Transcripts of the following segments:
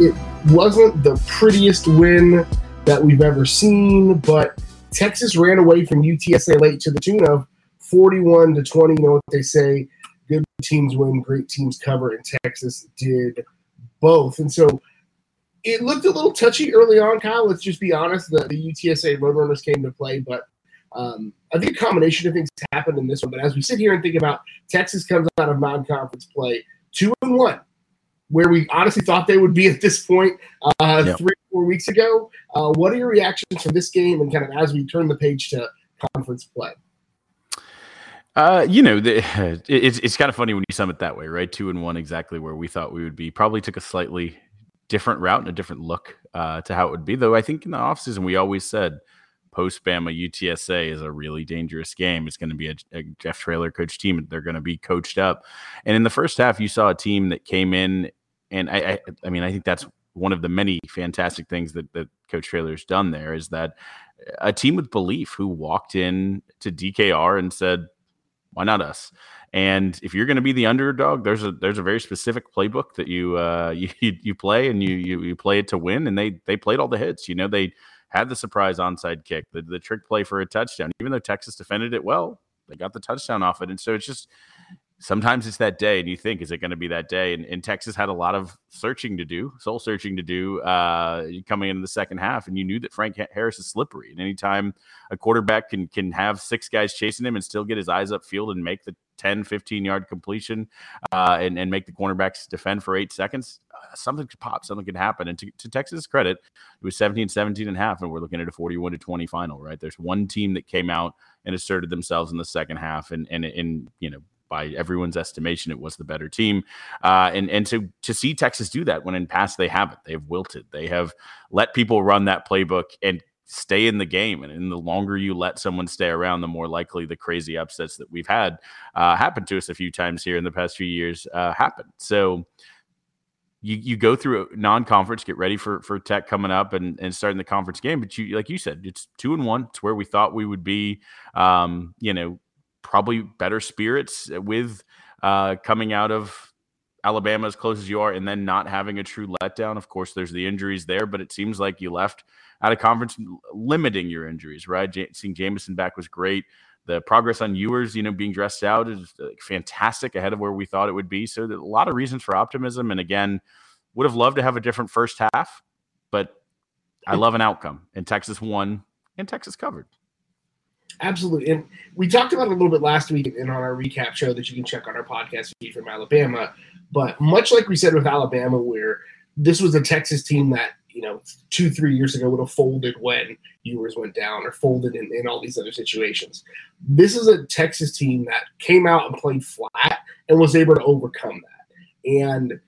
It wasn't the prettiest win that we've ever seen, but Texas ran away from UTSA late to the tune of 41 to 20. You know what they say good teams win, great teams cover, and Texas did both. And so it looked a little touchy early on, Kyle. Let's just be honest. The, the UTSA Roadrunners came to play, but um, I think a combination of things happened in this one. But as we sit here and think about Texas comes out of non-conference play two and one, where we honestly thought they would be at this point uh, yep. three four weeks ago. Uh, what are your reactions from this game and kind of as we turn the page to conference play? Uh, you know, the, it's it's kind of funny when you sum it that way, right? Two and one, exactly where we thought we would be. Probably took a slightly different route and a different look uh, to how it would be. Though I think in the offseason we always said post Bama UTSA is a really dangerous game. It's going to be a, a Jeff Traylor coach team. They're going to be coached up. And in the first half, you saw a team that came in, and I, I, I mean, I think that's one of the many fantastic things that, that Coach Traylor's done there is that a team with belief who walked in to DKR and said, why not us? And if you're going to be the underdog, there's a there's a very specific playbook that you uh, you you play and you, you you play it to win. And they they played all the hits. You know they had the surprise onside kick, the the trick play for a touchdown. Even though Texas defended it well, they got the touchdown off it. And so it's just sometimes it's that day and you think is it going to be that day? And, and, texas had a lot of searching to do soul searching to do uh, coming into the second half. And you knew that frank harris is slippery. And anytime a quarterback can can have six guys chasing him and still get his eyes upfield and make the 10 15 yard completion uh, and, and make the cornerbacks defend for eight seconds uh, something could pop something could happen. And to, to texas credit it was 17 17 and a half and we're looking at a 41 to 20 final right? There's one team that came out and asserted themselves in the second half and and and you know by everyone's estimation, it was the better team. Uh, and and to to see Texas do that when in past they haven't, they've wilted. They have let people run that playbook and stay in the game. And, and the longer you let someone stay around, the more likely the crazy upsets that we've had uh, happen to us a few times here in the past few years uh, happen. So you you go through a non-conference, get ready for for Tech coming up and and starting the conference game. But you like you said, it's two and one. It's where we thought we would be. Um, you know, probably better spirits with uh, coming out of Alabama as close as you are, and then not having a true letdown. Of course, there's the injuries there, but it seems like you left out of conference limiting your injuries. Right, J- seeing Jamison back was great. The progress on Ewers, you know, being dressed out is uh, fantastic ahead of where we thought it would be. So, a lot of reasons for optimism. And again, would have loved to have a different first half, but I love an outcome. And Texas won, and Texas covered. Absolutely. And we talked about it a little bit last week and on our recap show that you can check on our podcast feed from Alabama. But much like we said with Alabama, where this was a Texas team that, you know, two, three years ago would have folded when Ewers went down or folded in, in all these other situations. This is a Texas team that came out and played flat and was able to overcome that. And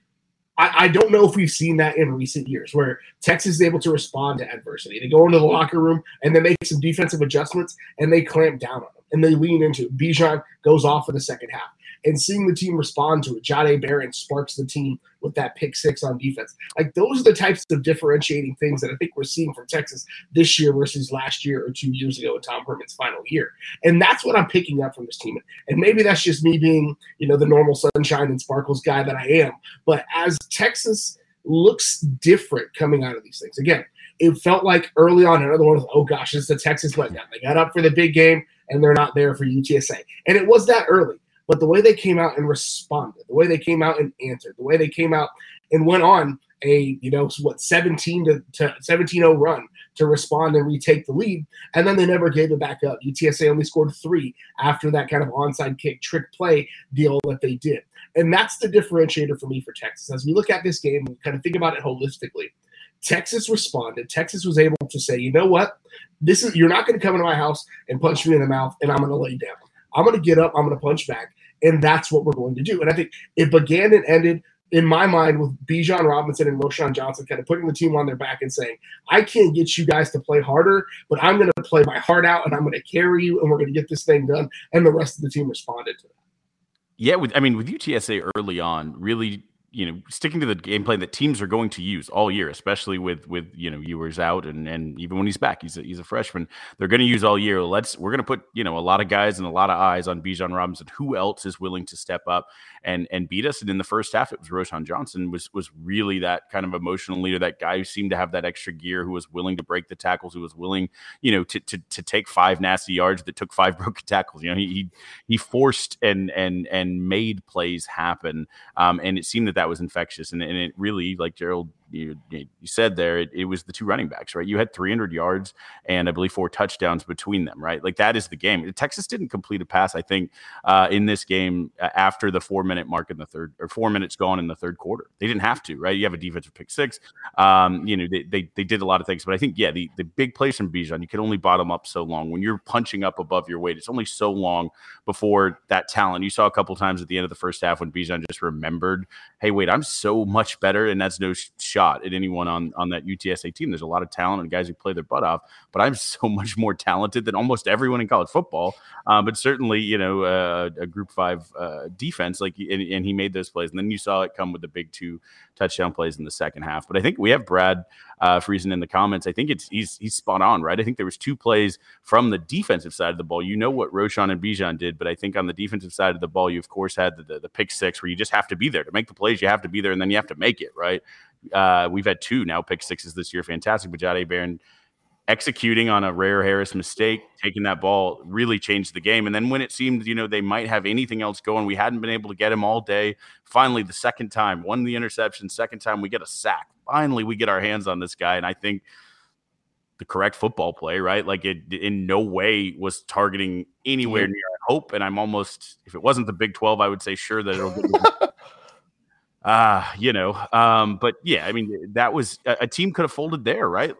I, I, don't know if we've seen that in recent years where Texas is able to respond to adversity. They go into the locker room and they make some defensive adjustments and they clamp down on them and they lean into it. Bijan goes off in the second half and seeing the team respond to it. Jahdae Barron sparks the team with that pick six on defense. Like those are the types of differentiating things that I think we're seeing from Texas this year versus last year or two years ago in Tom Herman's final year. And that's what I'm picking up from this team. And maybe that's just me being, you know, the normal sunshine and sparkles guy that I am. But as Texas looks different coming out of these things, again, it felt like early on another one was, oh gosh, it's the Texas letdown. They got up for the big game and they're not there for UTSA. And it was that early. But the way they came out and responded, the way they came out and answered, the way they came out and went on a, you know, what, 17 to, to 17 0 run to respond and retake the lead. And then they never gave it back up. UTSA only scored three after that kind of onside kick trick play deal that they did. And that's the differentiator for me for Texas. As we look at this game and kind of think about it holistically, Texas responded. Texas was able to say, you know what? This is you're not going to come into my house and punch me in the mouth and I'm going to lay down. I'm going to get up, I'm going to punch back. And that's what we're going to do. And I think it began and ended in my mind with Bijan Robinson and Roschon Johnson kind of putting the team on their back and saying, I can't get you guys to play harder, but I'm going to play my heart out and I'm going to carry you and we're going to get this thing done. And the rest of the team responded to that. Yeah, with I mean with UTSA early on, really you know sticking to the game plan that teams are going to use all year, especially with with you know Ewers out and and even when he's back, he's a, he's a freshman. They're going to use all year. Let's we're going to put you know a lot of guys and a lot of eyes on Bijan Robinson. Who else is willing to step up and and beat us? And in the first half, it was Roschon Johnson was was really that kind of emotional leader, that guy who seemed to have that extra gear, who was willing to break the tackles, who was willing you know to to, to take five nasty yards that took five broken tackles. You know he he, he forced and and and made plays happen, um, and it seemed that that was infectious, and, and it really like Gerald you, you said there, it, it, was the two running backs, right? You had 300 yards and I believe four touchdowns between them, right? Like that is the game. Texas didn't complete a pass, I think, uh, in this game uh, after the four minute mark in the third or four minutes gone in the third quarter. They didn't have to, right? You have a defensive pick six. Um, you know, they, they, they did a lot of things, but I think, yeah, the, the big plays from Bijan, you can only bottom up so long. When you're punching up above your weight, it's only so long before that talent. You saw a couple times at the end of the first half when Bijan just remembered, hey, wait, I'm so much better, and that's no shot shot at anyone on on that UTSA team. There's a lot of talent and guys who play their butt off, but I'm so much more talented than almost everyone in college football. Um, but certainly, you know, uh, a Group Five uh, defense, like, and, and, he made those plays, and then you saw it come with the big two touchdown plays in the second half. But I think we have Brad uh, Friesen in the comments. I think it's he's he's spot on, right? I think there was two plays from the defensive side of the ball. You know what Roschon and Bijan did, but I think on the defensive side of the ball, you of course had the, the, the pick six where you just have to be there to make the plays. You have to be there, and then you have to make it right. Uh, we've had two now pick sixes this year. Fantastic. But Jahdae Barron executing on a rare Harris mistake, taking that ball really changed the game. And then when it seemed, you know, they might have anything else going, we hadn't been able to get him all day. Finally, the second time, won the interception. Second time, we get a sack. Finally, we get our hands on this guy. And I think the correct football play, right? Like it in no way was targeting anywhere near hope. And I'm almost, if it wasn't the Big 12, I would say sure that it'll get uh, you know, um, but yeah, I mean, that was a, a team could have folded there, right?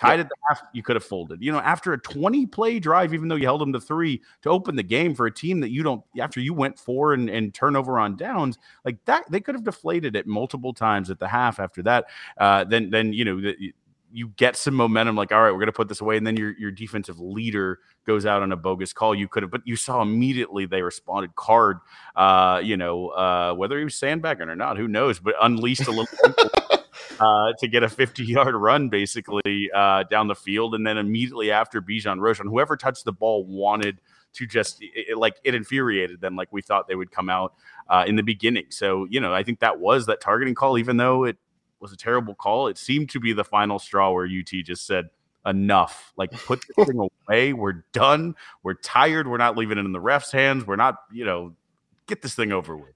Tied yeah. at the half, you could have folded. You know, after a 20 play drive, even though you held them to three to open the game for a team that you don't, after you went four and, and turnover on downs, like that, they could have deflated it multiple times at the half after that. Uh, then, then, you know, the, you get some momentum, like, all right, we're going to put this away. And then your, your defensive leader goes out on a bogus call. You could have, but you saw immediately they responded card, uh, you know, uh, whether he was sandbagging or not, who knows, but unleashed a little. Uh, to get a 50 yard run basically uh, down the field. And then immediately after Bijan Roschon, whoever touched the ball wanted to just it, it, like it infuriated them like we thought they would come out uh, in the beginning. So, you know, I think that was that targeting call, even though it was a terrible call. It seemed to be the final straw where UT just said, enough. Like, put this thing away. We're done. We're tired. We're not leaving it in the ref's hands. We're not, you know, get this thing over with.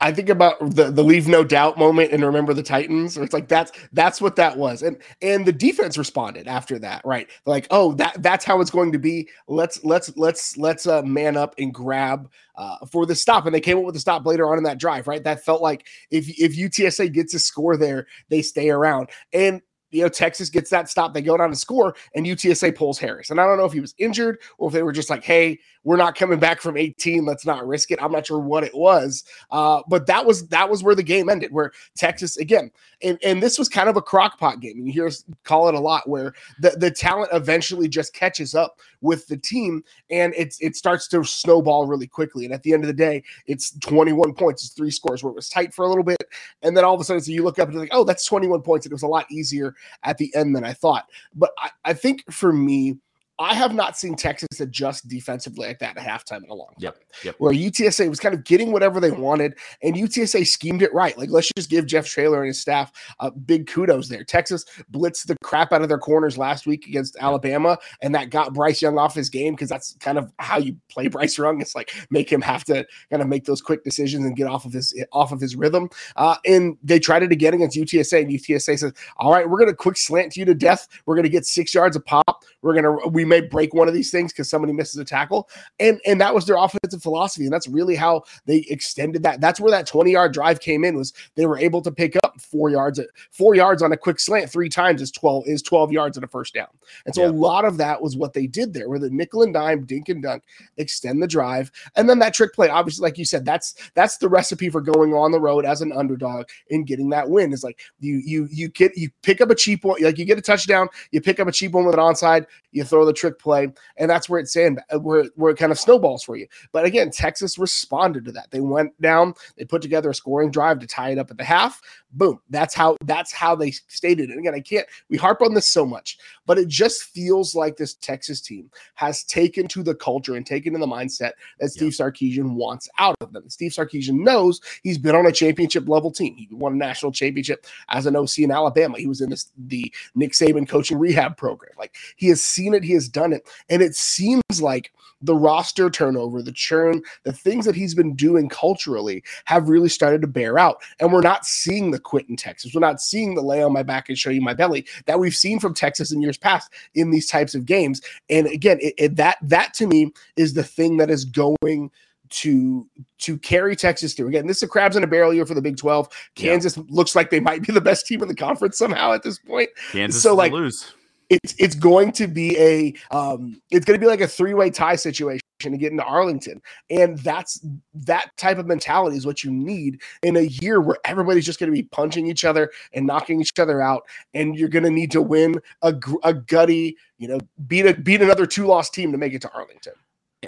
I think about the the leave no doubt moment and remember the Titans. or It's like that's that's what that was, and and the defense responded after that, right? Like, oh, that that's how it's going to be. Let's let's let's let's uh, man up and grab uh, for the stop, and they came up with the stop later on in that drive, right? That felt like if if UTSA gets a score there, they stay around, and you know, Texas gets that stop. They go down to score, and UTSA pulls Harris. And I don't know if he was injured or if they were just like, hey, we're not coming back from 18. Let's not risk it. I'm not sure what it was. Uh, but that was that was where the game ended, where Texas again, and, and this was kind of a crockpot game. And you hear us call it a lot, where the, the talent eventually just catches up with the team and it's it starts to snowball really quickly. And at the end of the day, it's 21 points, it's three scores where it was tight for a little bit. And then all of a sudden, so you look up and you're like, oh, that's 21 points. And it was a lot easier at the end than I thought. But I, I think for me, I have not seen Texas adjust defensively like that at halftime in a long time. Yep, yep. Where UTSA was kind of getting whatever they wanted, and UTSA schemed it right. Like, let's just give Jeff Traylor and his staff uh, big kudos there. Texas blitzed the crap out of their corners last week against Alabama, and that got Bryce Young off his game because that's kind of how you play Bryce Young. It's like make him have to kind of make those quick decisions and get off of his off of his rhythm. Uh, and they tried it again against UTSA, and UTSA says, "All right, we're going to quick slant you to death. We're going to get six yards of pop. We're going to we may break one of these things because somebody misses a tackle. And and that was their offensive philosophy. And that's really how they extended that. That's where that 20 yard drive came in was they were able to pick up four yards at four yards on a quick slant three times is 12 is 12 yards at a first down. And so yeah. a lot of that was what they did there, where the nickel and dime, dink and dunk, extend the drive. And then that trick play, obviously, like you said, that's that's the recipe for going on the road as an underdog and getting that win. Is like you you you get you pick up a cheap one, like you get a touchdown, you pick up a cheap one with an onside, you throw the trick play, and that's where it sand uh, where where it kind of snowballs for you. But again, Texas responded to that. They went down, they put together a scoring drive to tie it up at the half. Boom. That's how that's how they stated it. Again, I can't we harp on this so much, but it just feels like this Texas team has taken to the culture and taken to the mindset that Steve yeah. Sarkisian wants out of them. Steve Sarkisian knows he's been on a championship level team. He won a national championship as an OC in Alabama. He was in this the Nick Saban coaching rehab program. Like he has seen it, he has done it, and it seems like the roster turnover, the churn, the things that he's been doing culturally have really started to bear out. And we're not seeing the quit in Texas. We're not seeing the lay on my back and show you my belly that we've seen from Texas in years past in these types of games. And again, it, it, that that to me is the thing that is going to to carry Texas through. Again, this is a crabs in a barrel year for the Big 12. Kansas yeah. looks like they might be the best team in the conference somehow at this point. Kansas so like lose it's it's going to be a um, it's going to be like a three way tie situation to get into Arlington, and that's that type of mentality is what you need in a year where everybody's just going to be punching each other and knocking each other out, and you're going to need to win a, a gutty, you know, beat a beat another two loss team to make it to Arlington.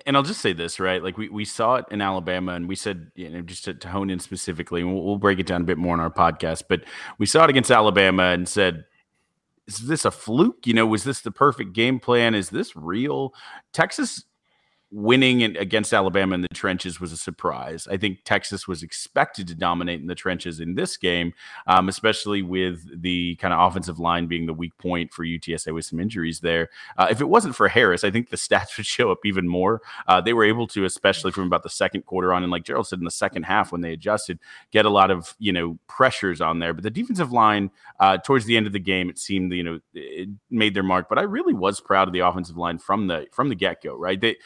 And I'll just say this, right? Like we, we saw it in Alabama, and we said, you know, just to, to hone in specifically, and we'll, we'll break it down a bit more in our podcast, but we saw it against Alabama and said, is this a fluke? You know, was this the perfect game plan? Is this real? Texas winning against Alabama in the trenches was a surprise. I think Texas was expected to dominate in the trenches in this game, um, especially with the kind of offensive line being the weak point for UTSA with some injuries there. Uh, if it wasn't for Harris, I think the stats would show up even more. Uh, they were able to, especially from about the second quarter on, and like Gerald said in the second half when they adjusted, get a lot of you know pressures on there. But the defensive line uh, towards the end of the game, it seemed you know it made their mark. But I really was proud of the offensive line from the from the get go. Right, they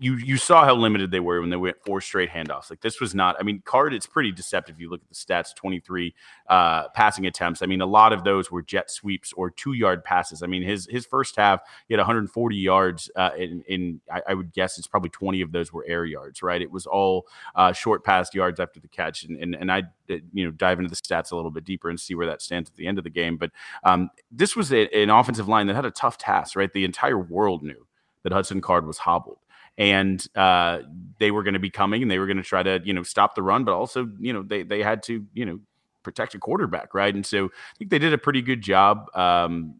you you saw how limited they were when they went four straight handoffs. Like this was not. I mean, Card. It's pretty deceptive. You look at the stats: twenty three uh, passing attempts. I mean, a lot of those were jet sweeps or two yard passes. I mean, his his first half he had 140 yards. Uh, in, in I, I, would guess it's probably 20 of those were air yards. Right? It was all uh, short pass yards after the catch. And and, and I uh, you know dive into the stats a little bit deeper and see where that stands at the end of the game. But um, this was a, an offensive line that had a tough task. Right? The entire world knew that Hudson Card was hobbled and uh, they were going to be coming and they were going to try to you know stop the run, but also you know they they had to you know protect a quarterback, right? And so I think they did a pretty good job. Um,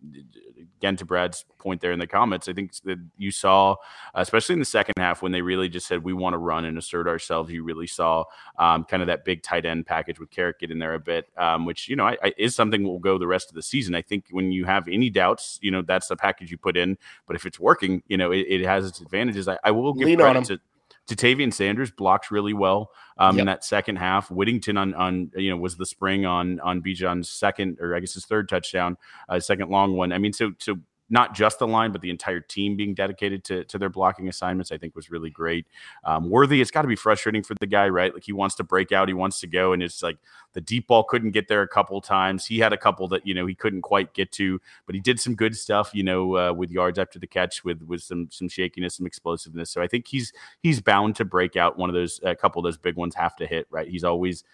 again, to Brad's point there in the comments, I think that you saw, especially in the second half, when they really just said we want to run and assert ourselves. You really saw um, kind of that big tight end package with Carrick get in there a bit, um, which you know I, I, is something will go the rest of the season. I think when you have any doubts, you know that's the package you put in. But if it's working, you know it, it has its advantages. I, I will give Lean credit to Ja'Tavion Sanders blocked really well um, yep. in that second half. Whittington on on you know was the spring on on Bijan's second or I guess his third touchdown, uh, second long one. I mean, so so not just the line, but the entire team being dedicated to, to their blocking assignments, I think was really great. Um, Worthy, it's got to be frustrating for the guy, right? Like he wants to break out, he wants to go, and it's like the deep ball couldn't get there a couple times. He had a couple that you know he couldn't quite get to, but he did some good stuff, you know, uh, with yards after the catch, with with some some shakiness, some explosiveness. So I think he's he's bound to break out. One of those, a couple of those big ones have to hit, right? He's always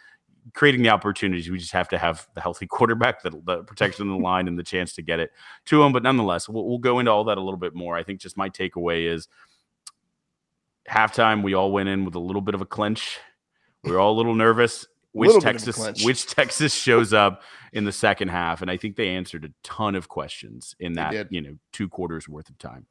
creating the opportunities. We just have to have the healthy quarterback, the, the protection of the line, and the chance to get it to him. But nonetheless, we'll, we'll go into all that a little bit more. I think just my takeaway is halftime, we all went in with a little bit of a clinch. We are all a little nervous. Which Texas, which Texas shows up in the second half, and I think they answered a ton of questions in that you know two quarters worth of time.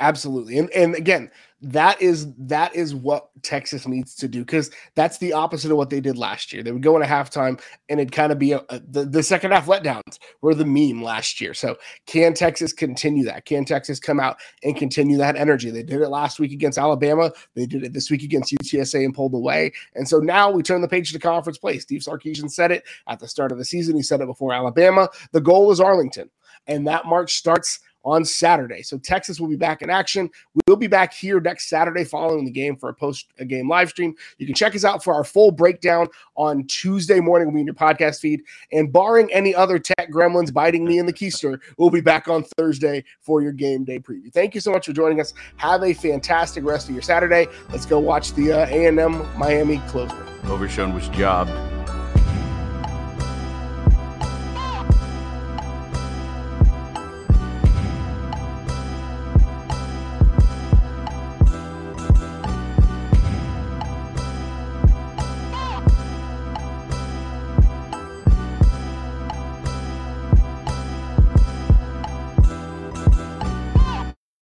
Absolutely. And and again, that is that is what Texas needs to do because that's the opposite of what they did last year. They would go in a halftime and it'd kind of be a, a, the, the second half letdowns were the meme last year. So can Texas continue that? Can Texas come out and continue that energy? They did it last week against Alabama. They did it this week against UTSA and pulled away. And so now we turn the page to conference play. Steve Sarkisian said it at the start of the season. He said it before Alabama. The goal is Arlington. And that march starts on Saturday. So Texas will be back in action. We'll be back here next Saturday following the game for a post game live stream. You can check us out for our full breakdown on Tuesday morning. We'll be in your podcast feed. And barring any other tech gremlins biting me in the keister, we'll be back on Thursday for your game day preview. Thank you so much for joining us. Have a fantastic rest of your Saturday. Let's go watch the uh, A&M Miami closer. Overshown was jobbed.